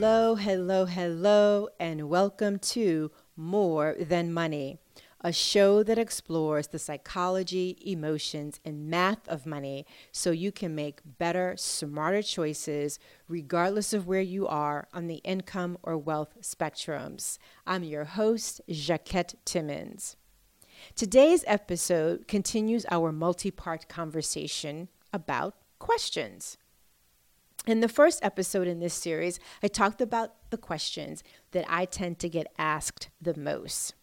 Hello, hello, hello, and welcome to More Than Money, a show that explores the psychology, emotions, and math of money so you can make better, smarter choices regardless of where you are on the income or wealth spectrums. I'm your host, Jacquette Timmons. Today's episode continues our multi part conversation about questions. In the first episode in this series, I talked about the questions that I tend to get asked the most.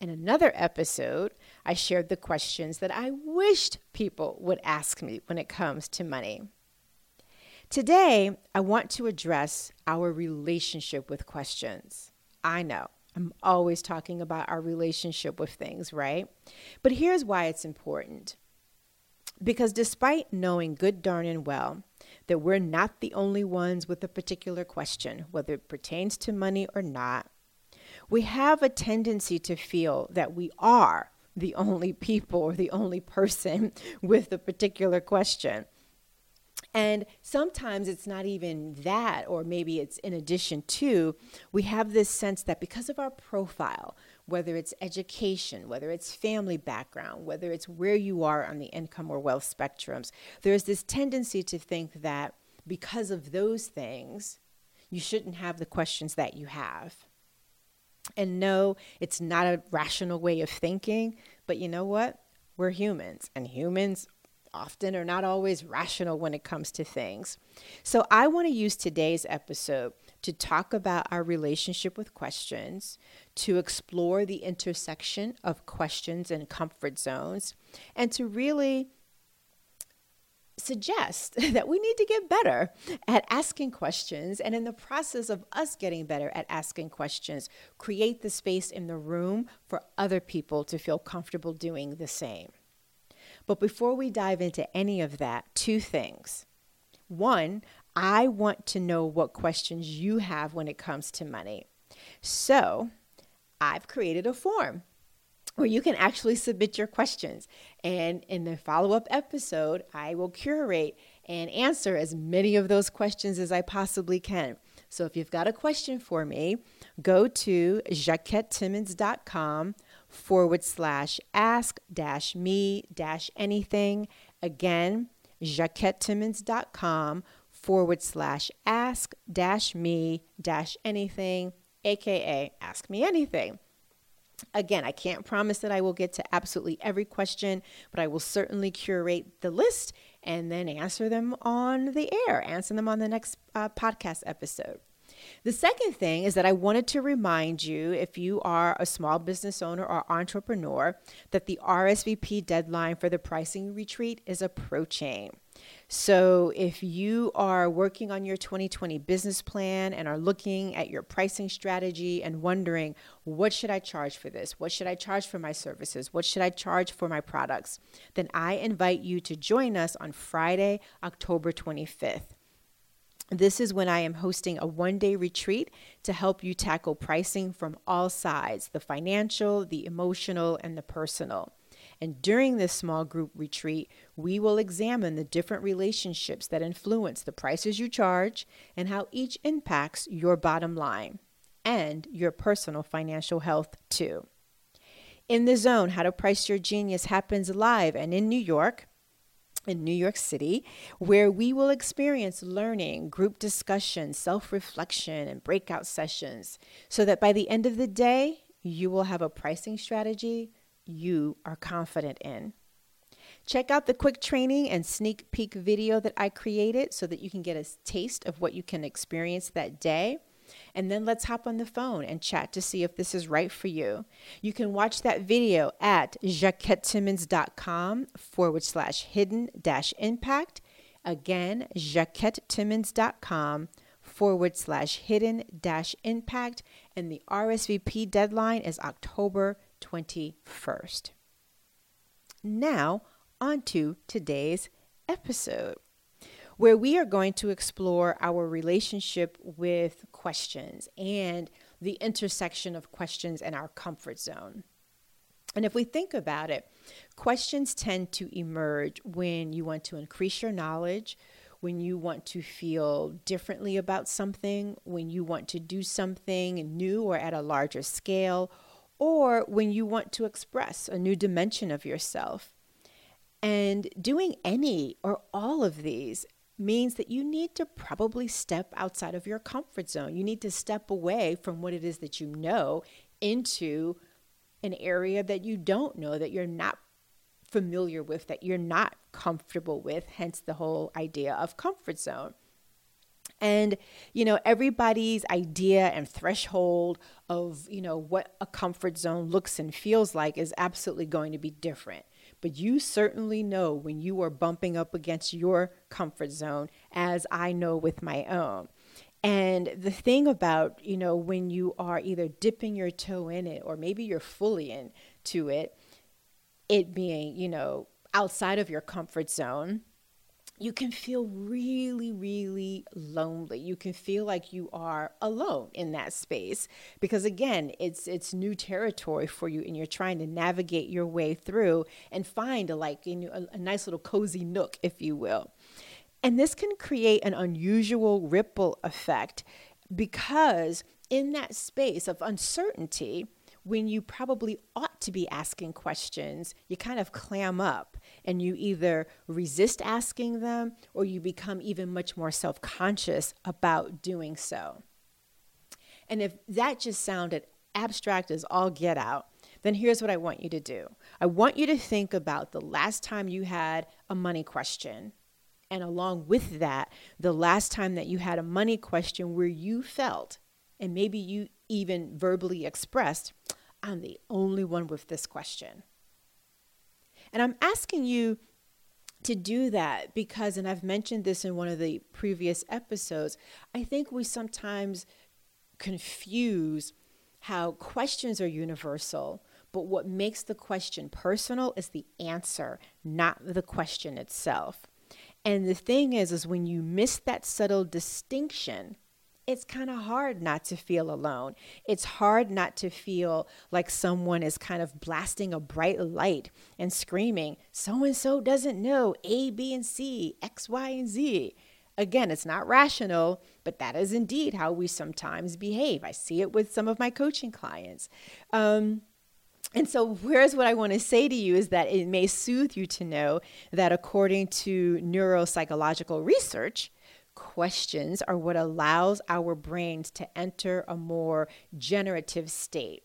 In another episode, I shared the questions that I wished people would ask me when it comes to money. Today, I want to address our relationship with questions. I know I'm always talking about our relationship with things, right? But here's why it's important. Because despite knowing good darn and well that we're not the only ones with a particular question, whether it pertains to money or not. We have a tendency to feel that we are the only people or the only person with a particular question. And sometimes it's not even that, or maybe it's in addition to, we have this sense that because of our profile, whether it's education, whether it's family background, whether it's where you are on the income or wealth spectrums, there's this tendency to think that because of those things, you shouldn't have the questions that you have. And no, it's not a rational way of thinking, but you know what? We're humans, and humans often are not always rational when it comes to things. So I want to use today's episode to talk about our relationship with questions, to explore the intersection of questions and comfort zones, and to really suggest that we need to get better at asking questions. And in the process of us getting better at asking questions, create the space in the room for other people to feel comfortable doing the same. But before we dive into any of that, two things. One, I want to know what questions you have when it comes to money. So I've created a form where you can actually submit your questions. And in the follow up episode, I will curate and answer as many of those questions as I possibly can. So if you've got a question for me, go to jacquettetimmons.com forward slash ask dash me dash anything. Again, jacquettetimmons.com forward slash ask dash me dash anything, aka ask me anything. Again, I can't promise that I will get to absolutely every question, but I will certainly curate the list and then answer them on the air, answer them on the next uh, podcast episode. The second thing is that I wanted to remind you, if you are a small business owner or entrepreneur, that the RSVP deadline for the pricing retreat is approaching. So, if you are working on your 2020 business plan and are looking at your pricing strategy and wondering, what should I charge for this? What should I charge for my services? What should I charge for my products? Then I invite you to join us on Friday, October 25th. This is when I am hosting a one day retreat to help you tackle pricing from all sides the financial, the emotional, and the personal. And during this small group retreat, we will examine the different relationships that influence the prices you charge and how each impacts your bottom line and your personal financial health, too. In the zone, How to Price Your Genius happens live and in New York in New York City, where we will experience learning, group discussion, self reflection, and breakout sessions, so that by the end of the day, you will have a pricing strategy you are confident in. Check out the quick training and sneak peek video that I created so that you can get a taste of what you can experience that day. And then let's hop on the phone and chat to see if this is right for you. You can watch that video at jacquettetimmons.com forward slash hidden dash impact. Again, jacquettetimmons.com forward slash hidden dash impact. And the RSVP deadline is October 21st. Now, on to today's episode where we are going to explore our relationship with questions and the intersection of questions and our comfort zone. And if we think about it, questions tend to emerge when you want to increase your knowledge, when you want to feel differently about something, when you want to do something new or at a larger scale, or when you want to express a new dimension of yourself. And doing any or all of these means that you need to probably step outside of your comfort zone. You need to step away from what it is that you know into an area that you don't know, that you're not familiar with, that you're not comfortable with, hence the whole idea of comfort zone. And, you know, everybody's idea and threshold of, you know, what a comfort zone looks and feels like is absolutely going to be different but you certainly know when you are bumping up against your comfort zone, as I know with my own. And the thing about, you know, when you are either dipping your toe in it or maybe you're fully into it, it being, you know, outside of your comfort zone, you can feel really, really lonely. You can feel like you are alone in that space because again, it's it's new territory for you, and you're trying to navigate your way through and find a like a, a nice little cozy nook, if you will. And this can create an unusual ripple effect because in that space of uncertainty, when you probably ought to be asking questions, you kind of clam up and you either resist asking them or you become even much more self conscious about doing so. And if that just sounded abstract as all get out, then here's what I want you to do I want you to think about the last time you had a money question. And along with that, the last time that you had a money question where you felt, and maybe you even verbally expressed, I'm the only one with this question. And I'm asking you to do that because, and I've mentioned this in one of the previous episodes, I think we sometimes confuse how questions are universal, but what makes the question personal is the answer, not the question itself. And the thing is, is when you miss that subtle distinction, it's kind of hard not to feel alone. It's hard not to feel like someone is kind of blasting a bright light and screaming, so and so doesn't know A, B, and C, X, Y, and Z. Again, it's not rational, but that is indeed how we sometimes behave. I see it with some of my coaching clients. Um, and so, whereas what I want to say to you is that it may soothe you to know that according to neuropsychological research, questions are what allows our brains to enter a more generative state.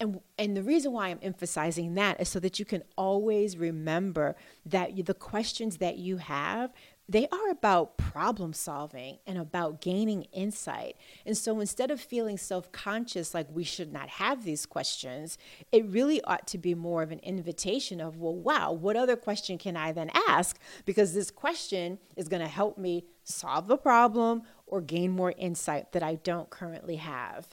And, and the reason why I'm emphasizing that is so that you can always remember that the questions that you have, they are about problem solving and about gaining insight. And so instead of feeling self conscious like we should not have these questions, it really ought to be more of an invitation of, well, wow, what other question can I then ask? Because this question is going to help me solve the problem or gain more insight that I don't currently have.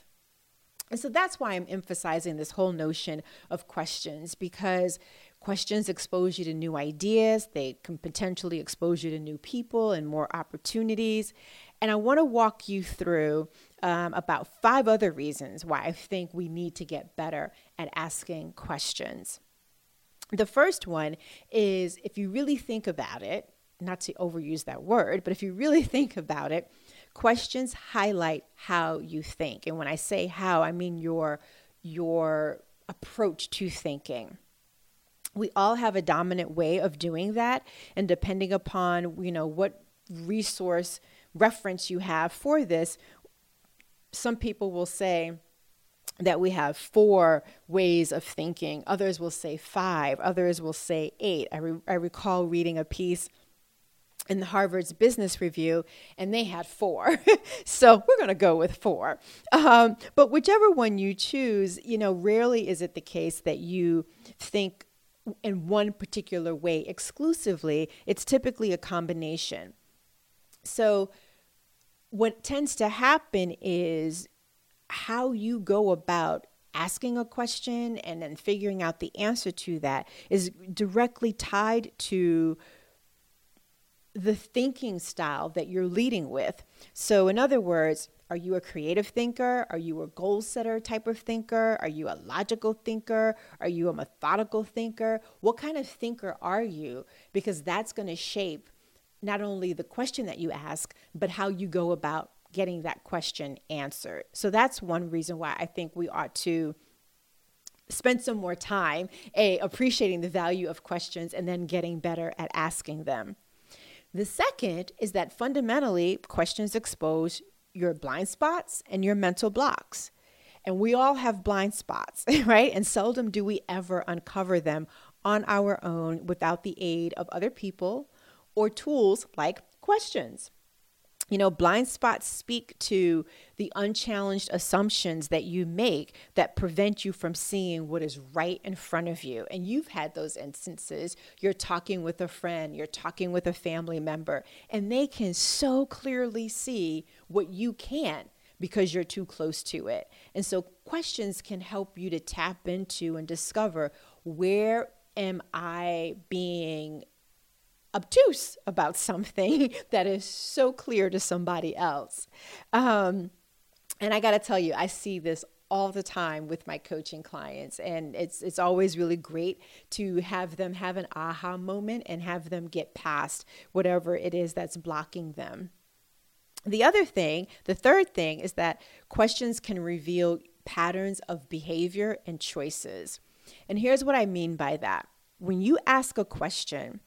And so that's why I'm emphasizing this whole notion of questions because Questions expose you to new ideas, they can potentially expose you to new people and more opportunities. And I want to walk you through um, about five other reasons why I think we need to get better at asking questions. The first one is if you really think about it, not to overuse that word, but if you really think about it, questions highlight how you think. And when I say how, I mean your your approach to thinking we all have a dominant way of doing that and depending upon you know what resource reference you have for this some people will say that we have four ways of thinking others will say five others will say eight i, re- I recall reading a piece in the Harvard's Business Review, and they had four. so we're going to go with four. Um, but whichever one you choose, you know, rarely is it the case that you think in one particular way exclusively. It's typically a combination. So, what tends to happen is how you go about asking a question and then figuring out the answer to that is directly tied to the thinking style that you're leading with. So, in other words, are you a creative thinker? Are you a goal setter type of thinker? Are you a logical thinker? Are you a methodical thinker? What kind of thinker are you? Because that's going to shape not only the question that you ask, but how you go about getting that question answered. So that's one reason why I think we ought to spend some more time a appreciating the value of questions and then getting better at asking them. The second is that fundamentally questions expose your blind spots and your mental blocks. And we all have blind spots, right? And seldom do we ever uncover them on our own without the aid of other people or tools like questions. You know, blind spots speak to the unchallenged assumptions that you make that prevent you from seeing what is right in front of you. And you've had those instances. You're talking with a friend, you're talking with a family member, and they can so clearly see what you can't because you're too close to it. And so, questions can help you to tap into and discover where am I being obtuse about something that is so clear to somebody else. Um, and I got to tell you, I see this all the time with my coaching clients and it's it's always really great to have them have an aha moment and have them get past whatever it is that's blocking them. The other thing, the third thing is that questions can reveal patterns of behavior and choices. And here's what I mean by that. When you ask a question,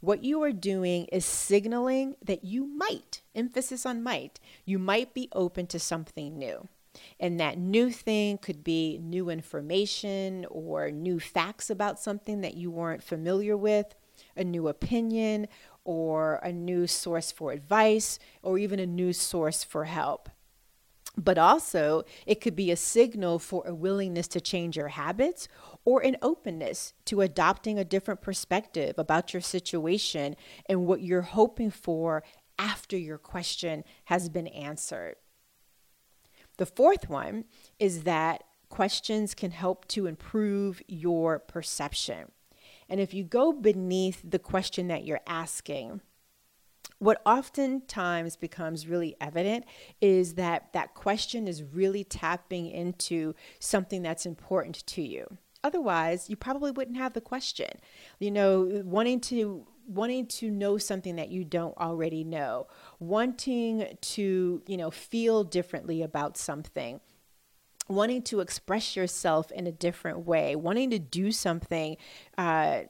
what you are doing is signaling that you might, emphasis on might, you might be open to something new. And that new thing could be new information or new facts about something that you weren't familiar with, a new opinion, or a new source for advice, or even a new source for help. But also, it could be a signal for a willingness to change your habits or an openness to adopting a different perspective about your situation and what you're hoping for after your question has been answered. The fourth one is that questions can help to improve your perception. And if you go beneath the question that you're asking, what oftentimes becomes really evident is that that question is really tapping into something that's important to you. Otherwise, you probably wouldn't have the question. You know, wanting to wanting to know something that you don't already know, wanting to, you know, feel differently about something, wanting to express yourself in a different way, wanting to do something uh,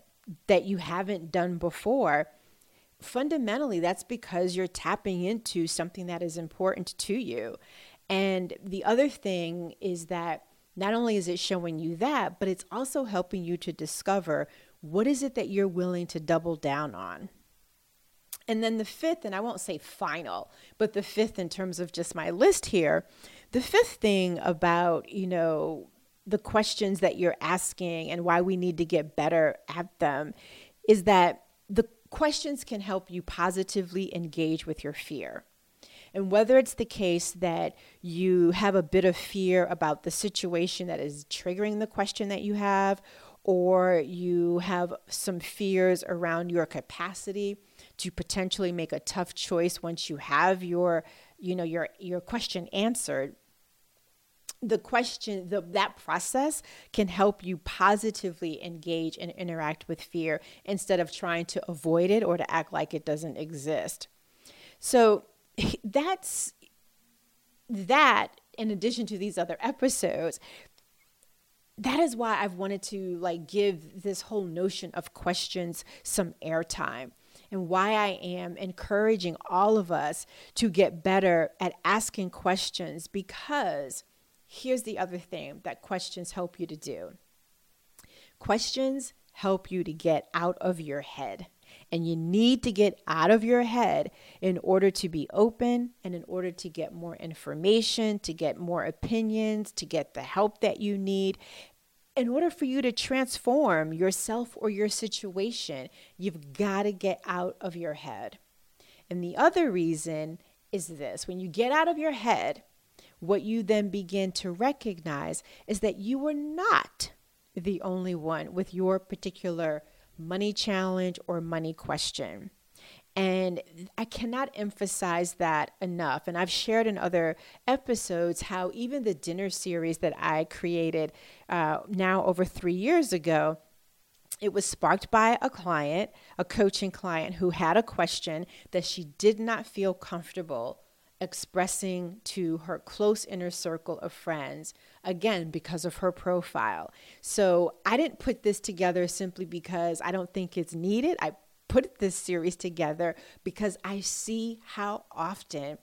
that you haven't done before. Fundamentally, that's because you're tapping into something that is important to you. And the other thing is that not only is it showing you that, but it's also helping you to discover what is it that you're willing to double down on. And then the fifth, and I won't say final, but the fifth in terms of just my list here, the fifth thing about, you know, the questions that you're asking and why we need to get better at them is that the questions can help you positively engage with your fear. And whether it's the case that you have a bit of fear about the situation that is triggering the question that you have, or you have some fears around your capacity to potentially make a tough choice once you have your, you know, your your question answered, the question the, that process can help you positively engage and interact with fear instead of trying to avoid it or to act like it doesn't exist. So that's that in addition to these other episodes that is why I've wanted to like give this whole notion of questions some airtime and why I am encouraging all of us to get better at asking questions because here's the other thing that questions help you to do. Questions help you to get out of your head. And you need to get out of your head in order to be open and in order to get more information, to get more opinions, to get the help that you need. In order for you to transform yourself or your situation, you've got to get out of your head. And the other reason is this when you get out of your head, what you then begin to recognize is that you are not the only one with your particular money challenge or money question. And I cannot emphasize that enough. And I've shared in other episodes how even the dinner series that I created uh, now over three years ago it was sparked by a client, a coaching client who had a question that she did not feel comfortable expressing to her close inner circle of friends, again, because of her profile. So I didn't put this together simply because I don't think it's needed. I put this series together because I see how often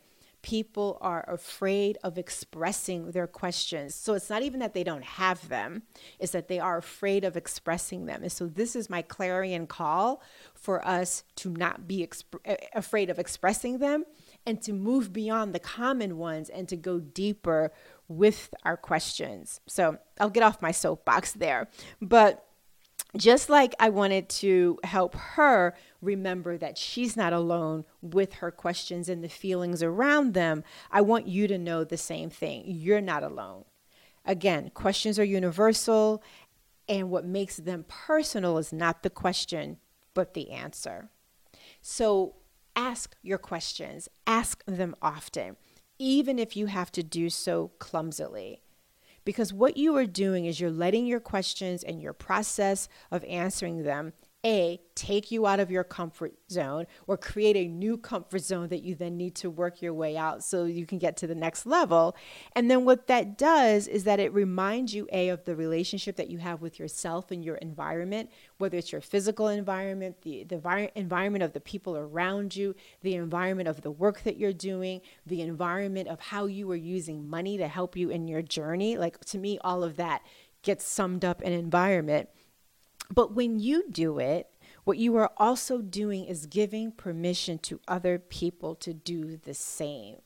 people are afraid of expressing their questions. So it's not even that they don't have them, it's that they are afraid of expressing them. And so this is my clarion call for us to not be exp- eh, afraid of expressing them and to move beyond the common ones and to go deeper with our questions. So I'll get off my soapbox there. But just like I wanted to help her remember that she's not alone with her questions and the feelings around them, I want you to know the same thing. You're not alone. Again, questions are universal, and what makes them personal is not the question, but the answer. So ask your questions, ask them often, even if you have to do so clumsily. Because what you are doing is you're letting your questions and your process of answering them a, take you out of your comfort zone or create a new comfort zone that you then need to work your way out so you can get to the next level. And then what that does is that it reminds you, A, of the relationship that you have with yourself and your environment, whether it's your physical environment, the, the vi- environment of the people around you, the environment of the work that you're doing, the environment of how you are using money to help you in your journey. Like to me, all of that gets summed up in environment. But when you do it, what you are also doing is giving permission to other people to do the same.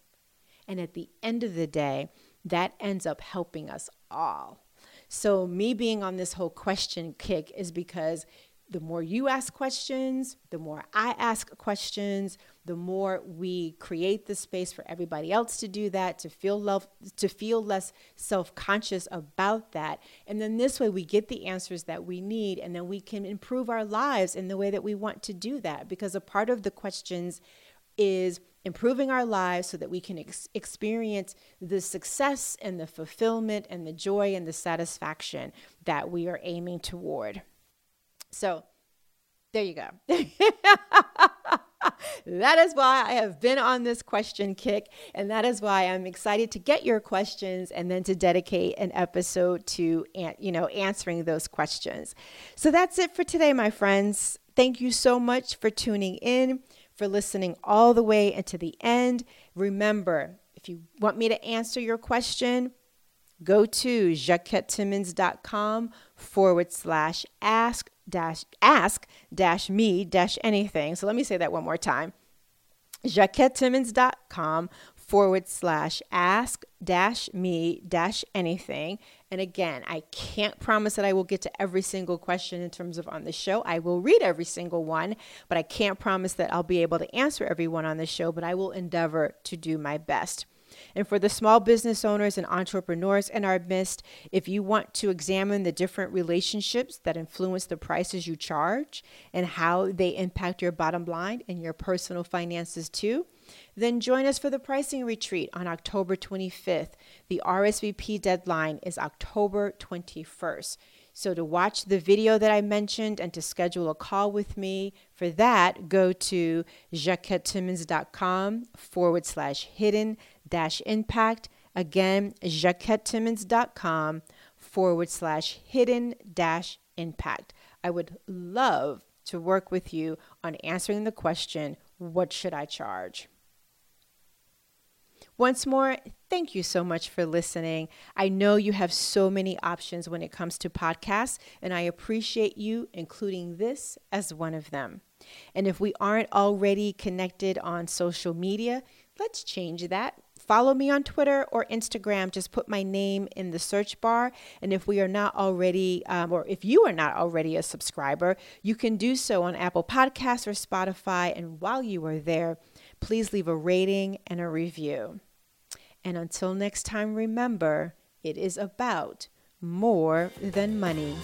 And at the end of the day, that ends up helping us all. So, me being on this whole question kick is because the more you ask questions, the more I ask questions, the more we create the space for everybody else to do that, to feel love, to feel less self-conscious about that. And then this way we get the answers that we need and then we can improve our lives in the way that we want to do that because a part of the questions is improving our lives so that we can ex- experience the success and the fulfillment and the joy and the satisfaction that we are aiming toward. So, there you go. that is why I have been on this question kick. And that is why I'm excited to get your questions and then to dedicate an episode to, you know, answering those questions. So that's it for today, my friends. Thank you so much for tuning in, for listening all the way into the end. Remember, if you want me to answer your question, go to jacquettetimmons.com forward slash ask dash ask dash me dash anything. So let me say that one more time. JacquetteTimmons.com forward slash ask dash me dash anything. And again, I can't promise that I will get to every single question in terms of on the show. I will read every single one, but I can't promise that I'll be able to answer everyone on the show, but I will endeavor to do my best. And for the small business owners and entrepreneurs in our midst, if you want to examine the different relationships that influence the prices you charge and how they impact your bottom line and your personal finances too, then join us for the pricing retreat on October 25th. The RSVP deadline is October 21st. So, to watch the video that I mentioned and to schedule a call with me for that, go to jacquettetimmons.com forward slash hidden impact. Again, jacquettetimmons.com forward slash hidden dash impact. I would love to work with you on answering the question what should I charge? Once more, thank you so much for listening. I know you have so many options when it comes to podcasts, and I appreciate you including this as one of them. And if we aren't already connected on social media, let's change that. Follow me on Twitter or Instagram. Just put my name in the search bar. And if we are not already, um, or if you are not already a subscriber, you can do so on Apple Podcasts or Spotify. And while you are there, please leave a rating and a review. And until next time, remember it is about more than money.